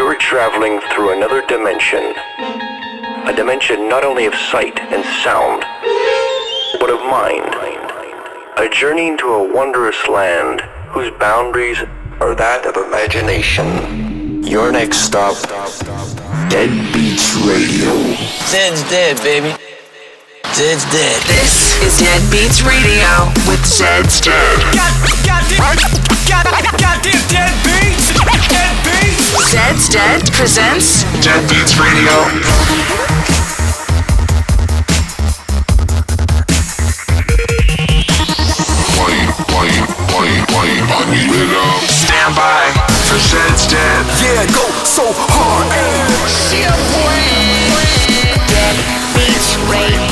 you're traveling through another dimension. A dimension not only of sight and sound, but of mind. A journey into a wondrous land whose boundaries are that of imagination. Your next stop, Dead Beats Radio. Dead's dead, baby. Dead's dead. This is Dead Beats Radio with Zed's Dead. God, goddamn, God, goddamn dead beats, dead beats. Zed's Dead presents Dead Beats Radio. Stand by for Zed's Dead. Yeah, go so hard. Dead Beats Radio.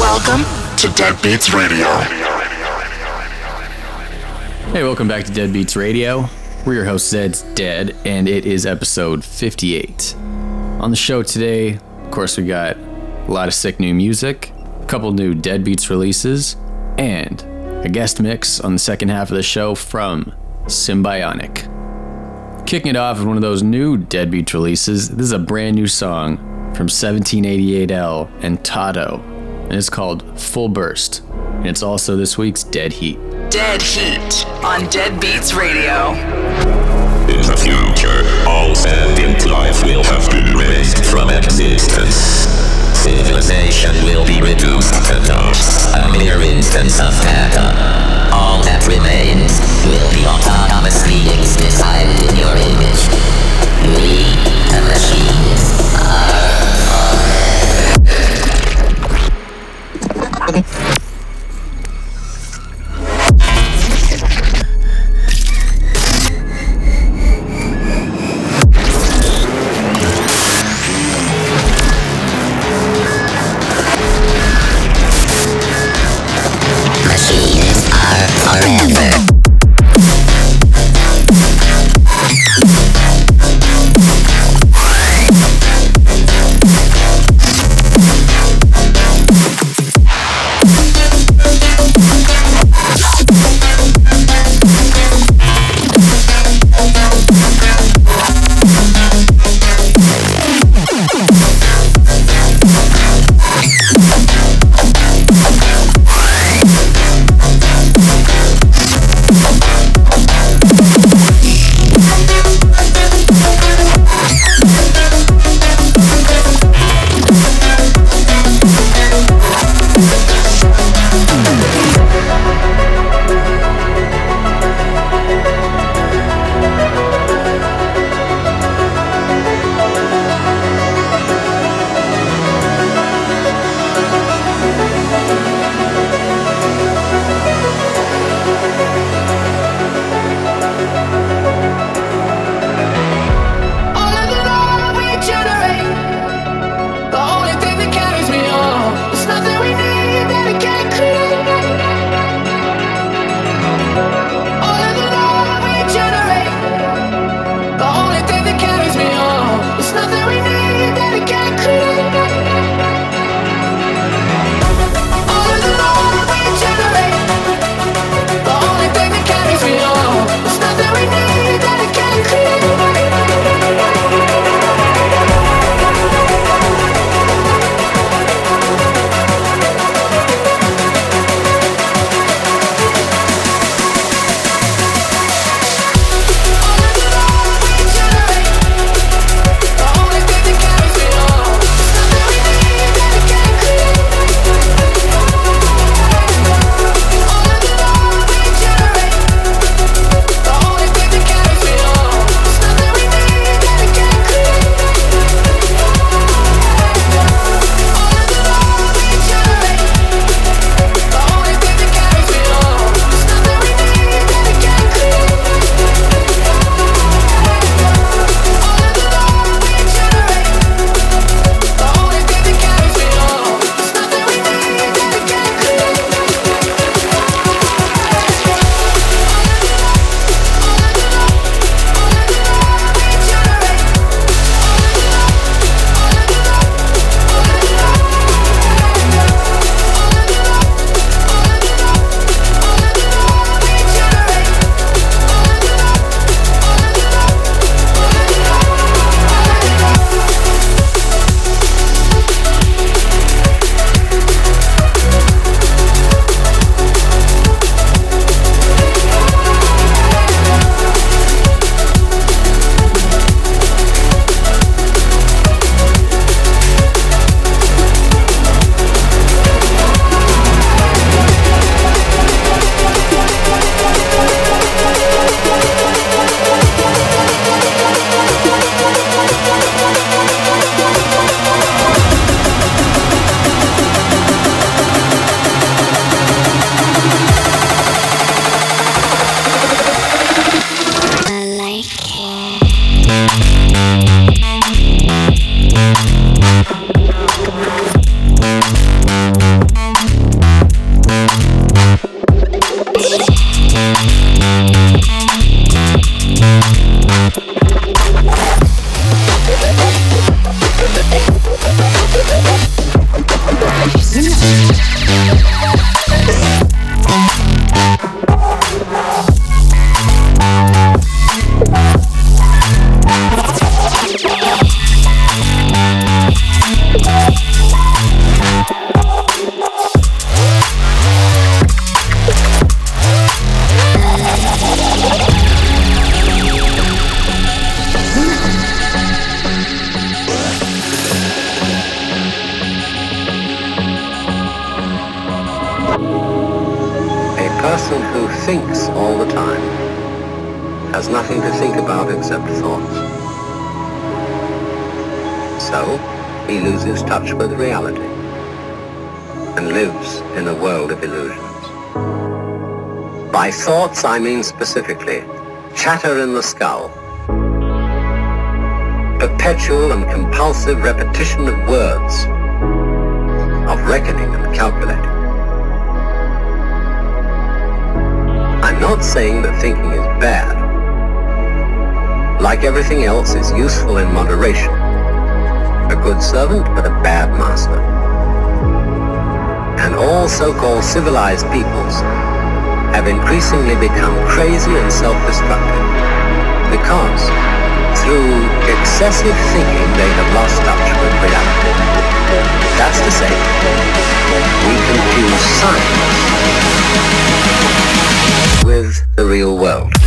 Welcome To Dead Beats Radio. Hey, welcome back to Dead Beats Radio. We're your host, Zed's Dead, and it is episode 58. On the show today, of course, we got a lot of sick new music, a couple new Dead Beats releases, and a guest mix on the second half of the show from Symbionic. Kicking it off with one of those new Dead Beats releases, this is a brand new song from 1788L and Tato, and it's called Full Burst, and it's also this week's Dead Heat. Dead Heat on Dead Beats Radio. In the future, all sentient life will have been erased from existence. Civilization will be reduced to dust, a mere instance of data. All that remains will be autonomous beings designed in your image. We, the machines mean specifically chatter in the skull, perpetual and compulsive repetition of words, of reckoning and calculating. I'm not saying that thinking is bad. Like everything else, it's useful in moderation. A good servant, but a bad master. And all so-called civilized peoples have increasingly become crazy and self-destructive because through excessive thinking they have lost touch with reality. That's to say, we confuse science with the real world.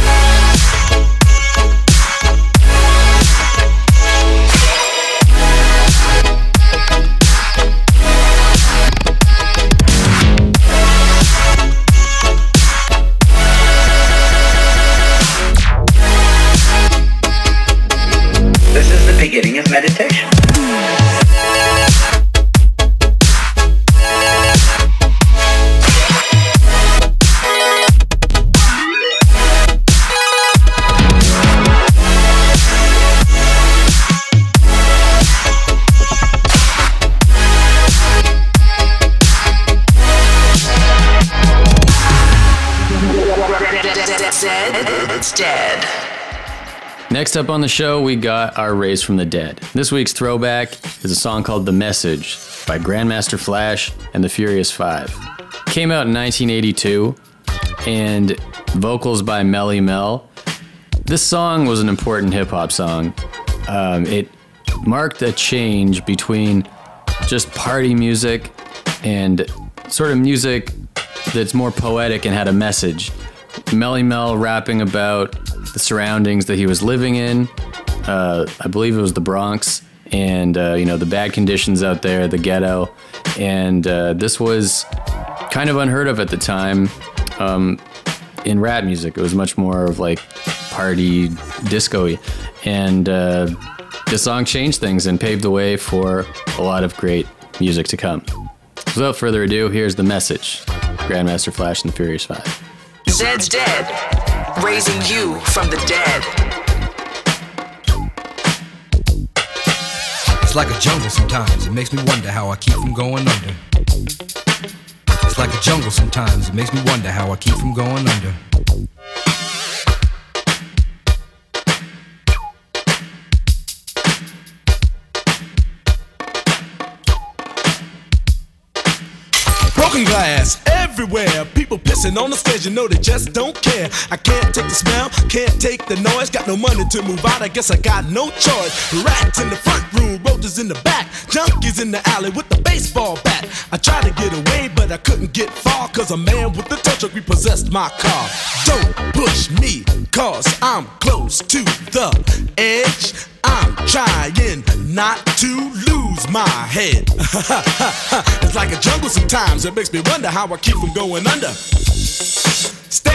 Next up on the show, we got our Raised from the Dead. This week's throwback is a song called The Message by Grandmaster Flash and the Furious Five. Came out in 1982 and vocals by Melly Mel. This song was an important hip hop song. Um, it marked a change between just party music and sort of music that's more poetic and had a message. Melly Mel rapping about the surroundings that he was living in. Uh, I believe it was the Bronx, and uh, you know the bad conditions out there, the ghetto, and uh, this was kind of unheard of at the time um, in rap music. It was much more of like party disco-y, and uh, the song changed things and paved the way for a lot of great music to come. Without further ado, here's the message: Grandmaster Flash and the Furious Five. Zed's Dead. Raising you from the dead. It's like a jungle sometimes. It makes me wonder how I keep from going under. It's like a jungle sometimes. It makes me wonder how I keep from going under. Broken glass everywhere. People pissing on the stage, you know they just don't care. I can't take the smell, can't take the noise. Got no money to move out, I guess I got no choice. Rats in the front room, roaches in the back, junkies in the alley with the baseball bat. I tried to get away, but I couldn't get far, cause a man with a tow truck repossessed my car. Don't push me, cause I'm close to the edge. I'm trying not to lose my head. it's like a jungle sometimes. It makes me wonder how I keep from going under.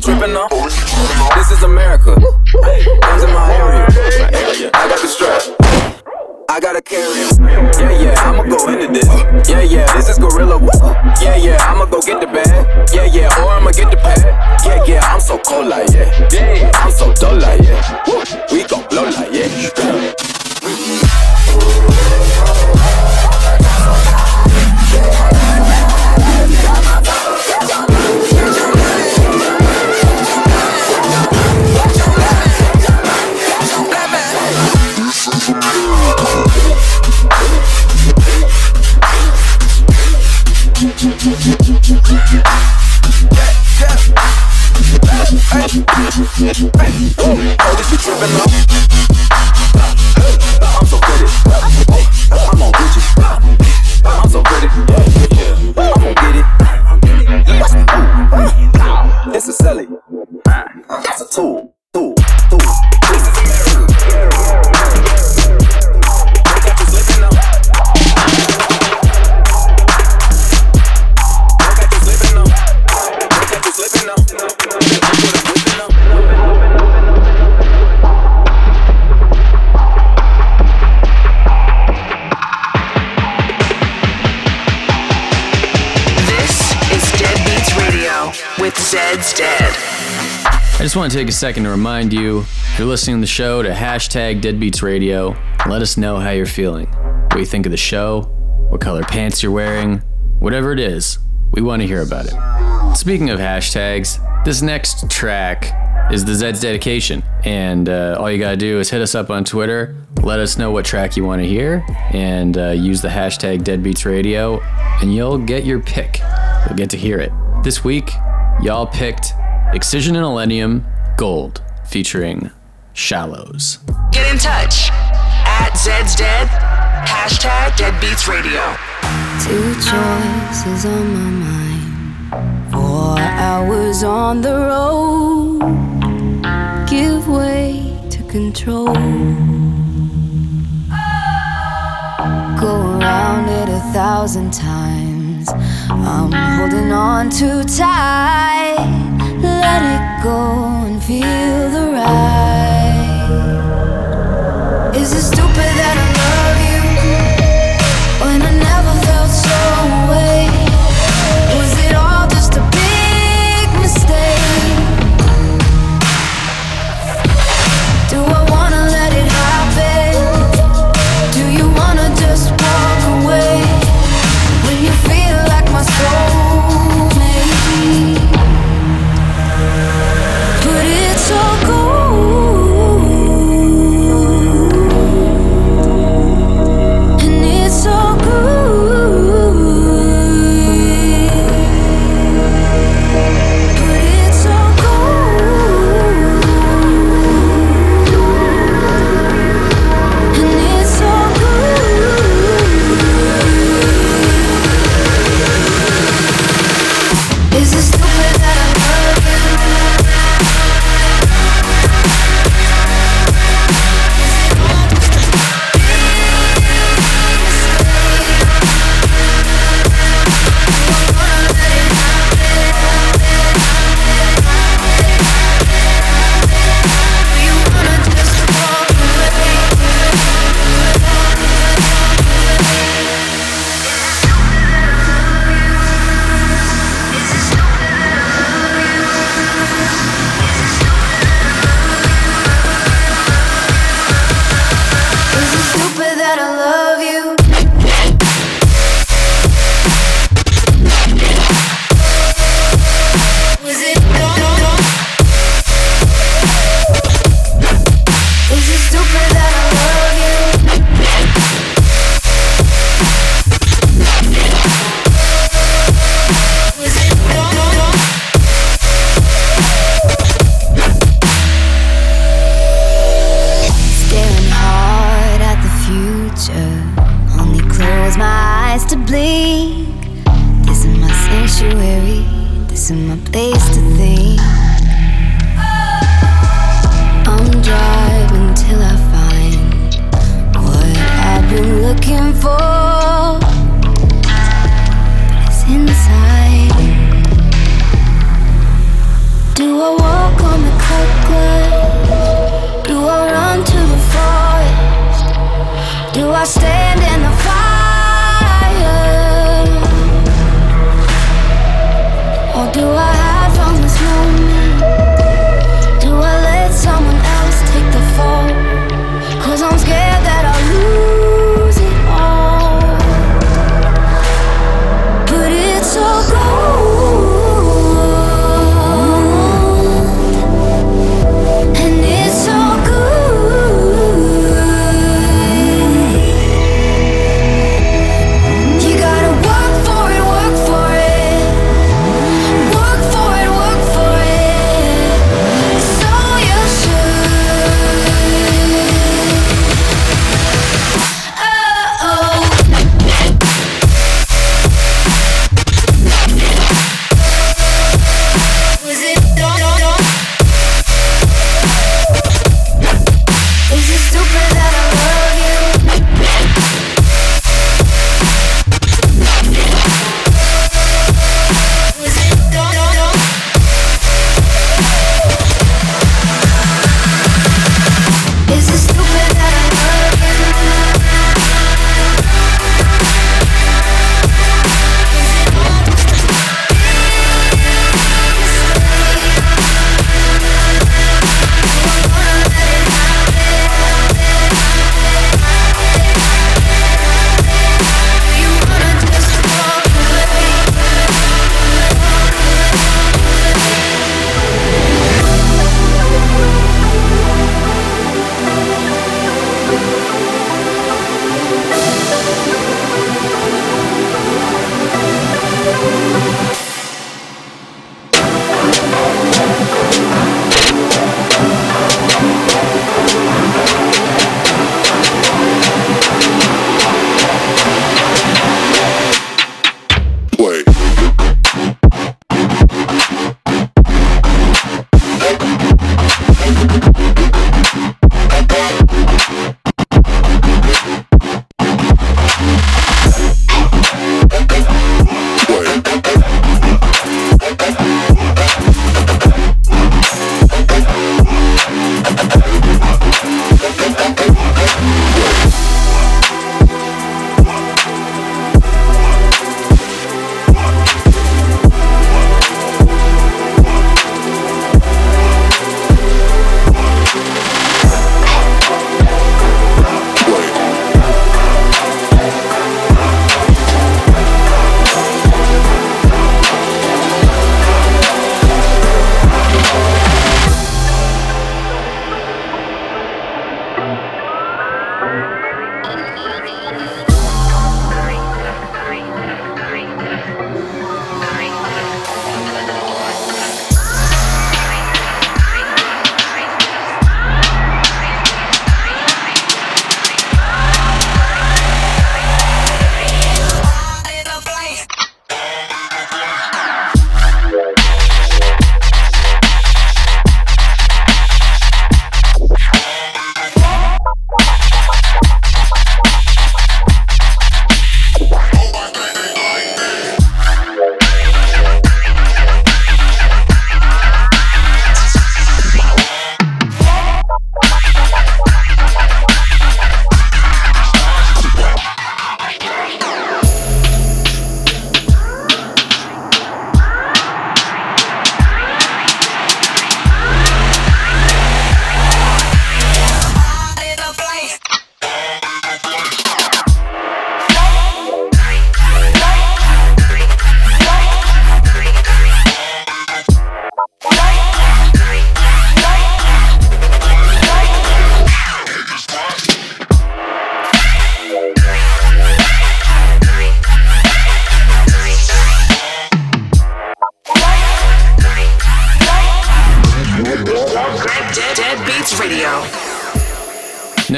Tripping now. This is America. Guns in my area. I got the strap. I gotta carry him. Yeah, yeah, I'ma go into this. Yeah, yeah, this is Gorilla. Yeah, yeah, I'ma go get the bag. Yeah, yeah, or I'ma get the pad. Yeah, yeah, I'm so cold like yeah. Yeah, I'm so want to take a second to remind you if you're listening to the show to hashtag Deadbeats Radio. Let us know how you're feeling, what you think of the show, what color pants you're wearing, whatever it is. We want to hear about it. Speaking of hashtags, this next track is the Zed's dedication, and uh, all you gotta do is hit us up on Twitter, let us know what track you want to hear, and uh, use the hashtag Deadbeats Radio, and you'll get your pick. You'll get to hear it. This week, y'all picked Excision and Millennium Gold featuring Shallows. Get in touch at Zed's Dead, hashtag Dead Beats Radio. Two choices on my mind. Four hours on the road. Give way to control. Go around it a thousand times. I'm holding on too tight. Let it go and feel the ride. Is it stupid that I love you? When I never felt so away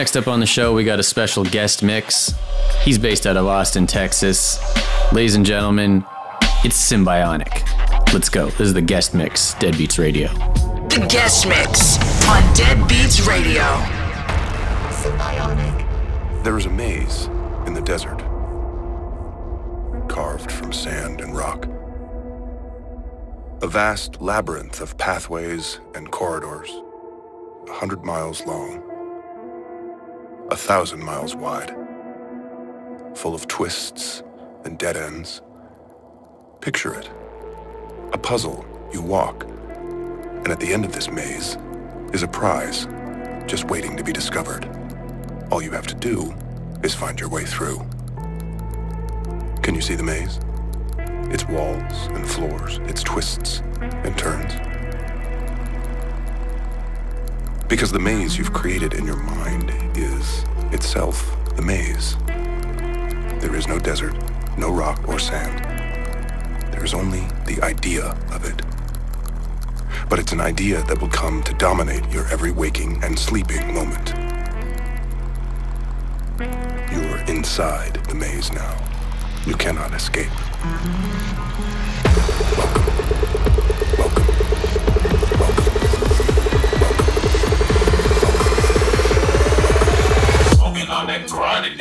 Next up on the show, we got a special guest mix. He's based out of Austin, Texas. Ladies and gentlemen, it's Symbionic. Let's go. This is the guest mix, Dead Beats Radio. The guest mix on Dead Beats Radio. There is a maze in the desert, carved from sand and rock. A vast labyrinth of pathways and corridors, a hundred miles long, a thousand miles wide, full of twists and dead ends. Picture it a puzzle you walk, and at the end of this maze is a prize just waiting to be discovered. All you have to do is find your way through. Can you see the maze? Its walls and floors, its twists and turns. Because the maze you've created in your mind is itself the maze. There is no desert, no rock or sand. There is only the idea of it. But it's an idea that will come to dominate your every waking and sleeping moment. You're inside the maze now. You cannot escape. Smoking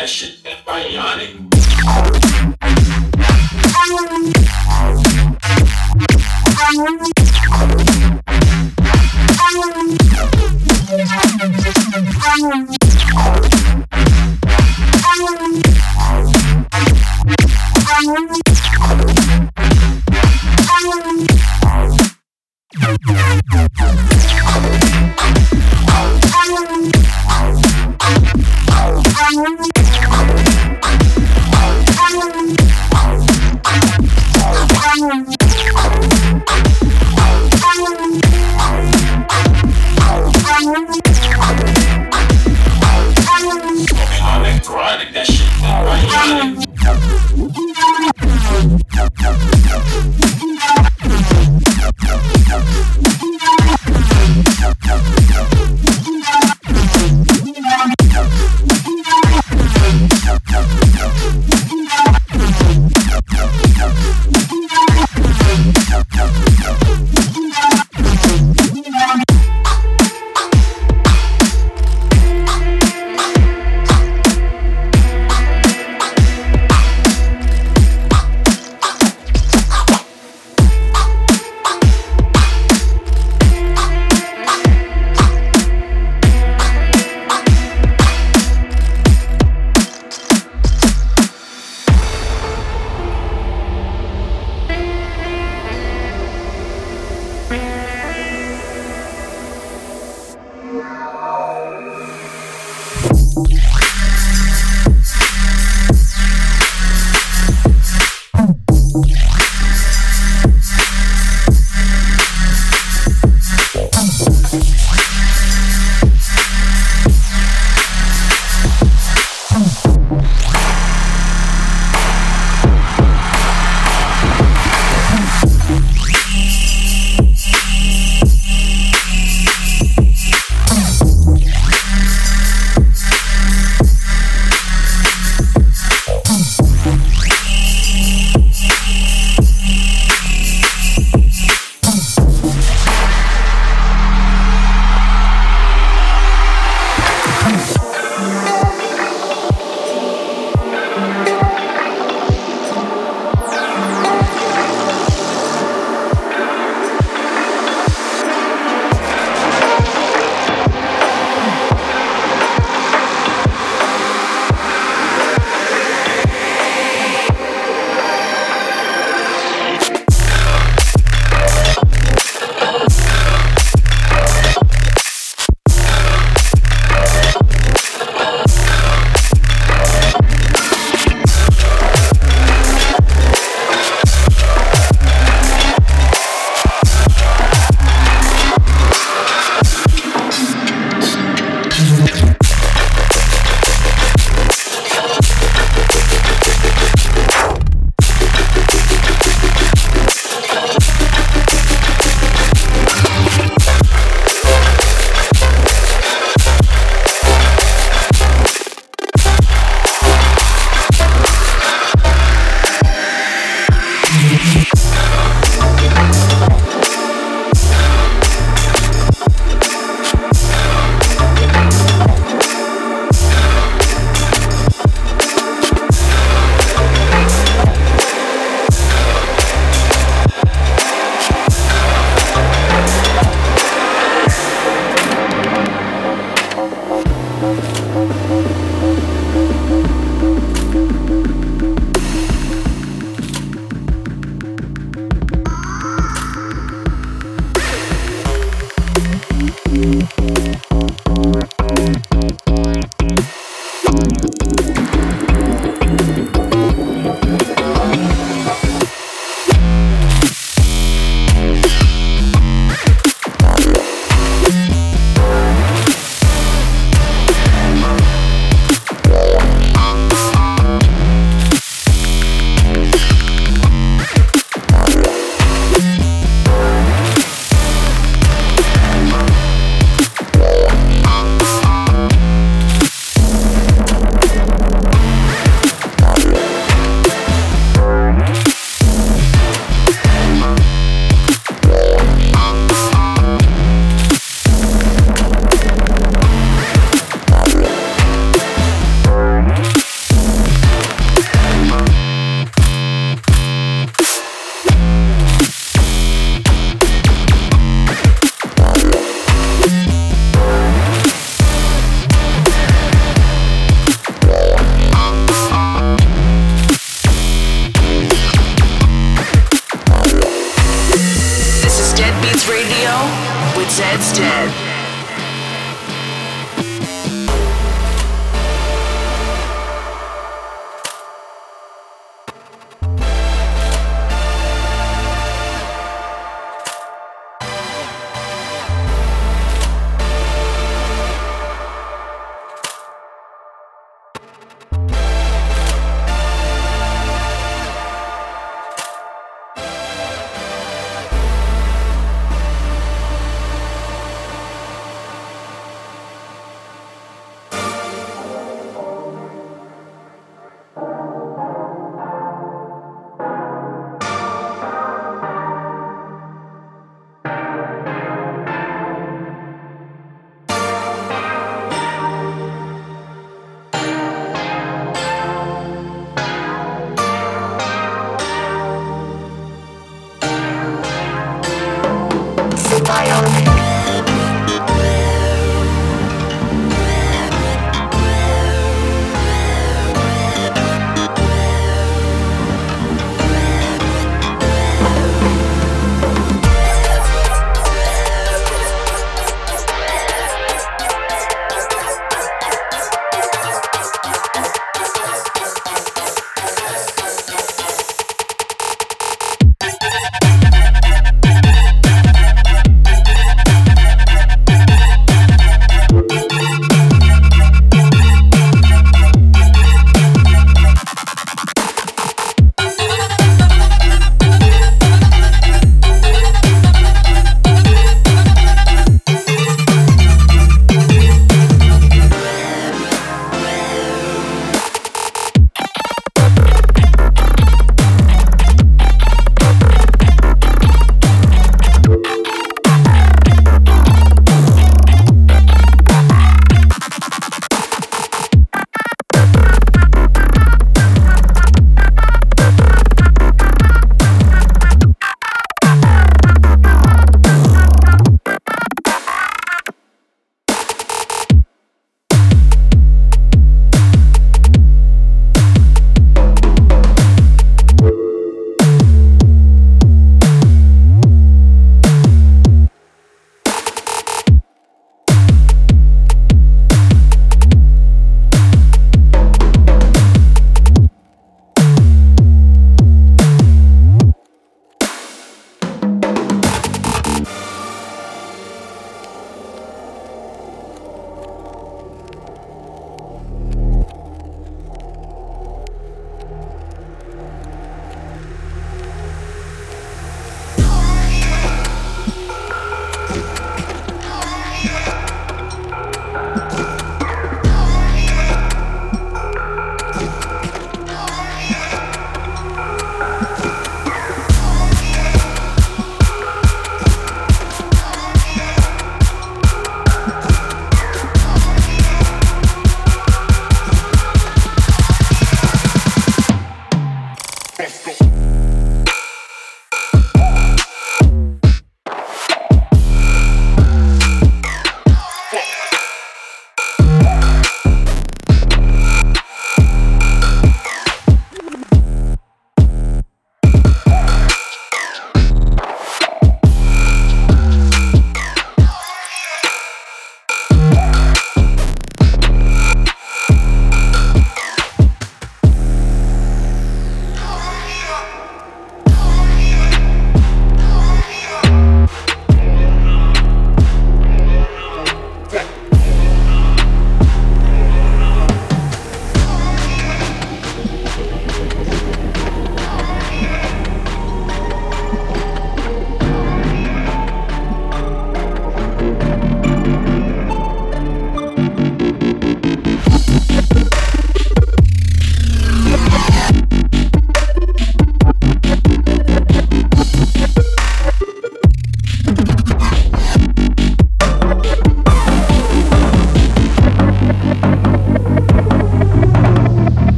that shit, that bionic.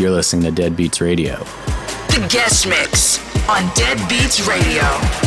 You're listening to Deadbeats Radio. The guest mix on Dead Beats Radio.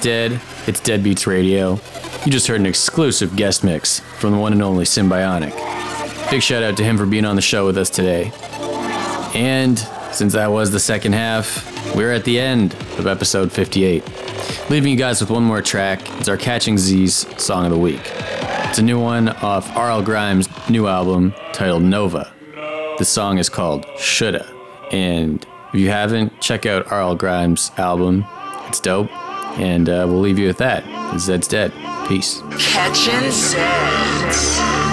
Dead. It's Deadbeats Radio. You just heard an exclusive guest mix from the one and only Symbionic. Big shout out to him for being on the show with us today. And since that was the second half, we're at the end of episode 58. Leaving you guys with one more track. It's our Catching Z's Song of the Week. It's a new one off R.L. Grime's new album titled Nova. The song is called Shoulda. And if you haven't, check out R.L. Grime's album. It's dope. And uh, we'll leave you with that. Zeds Dead. Peace. Catching Zeds.